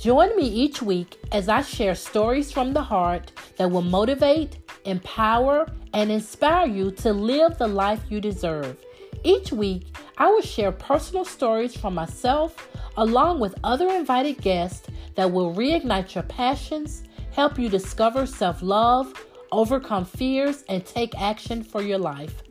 Join me each week as I share stories from the heart that will motivate, empower, and inspire you to live the life you deserve. Each week, I will share personal stories from myself along with other invited guests that will reignite your passions, help you discover self love, overcome fears, and take action for your life.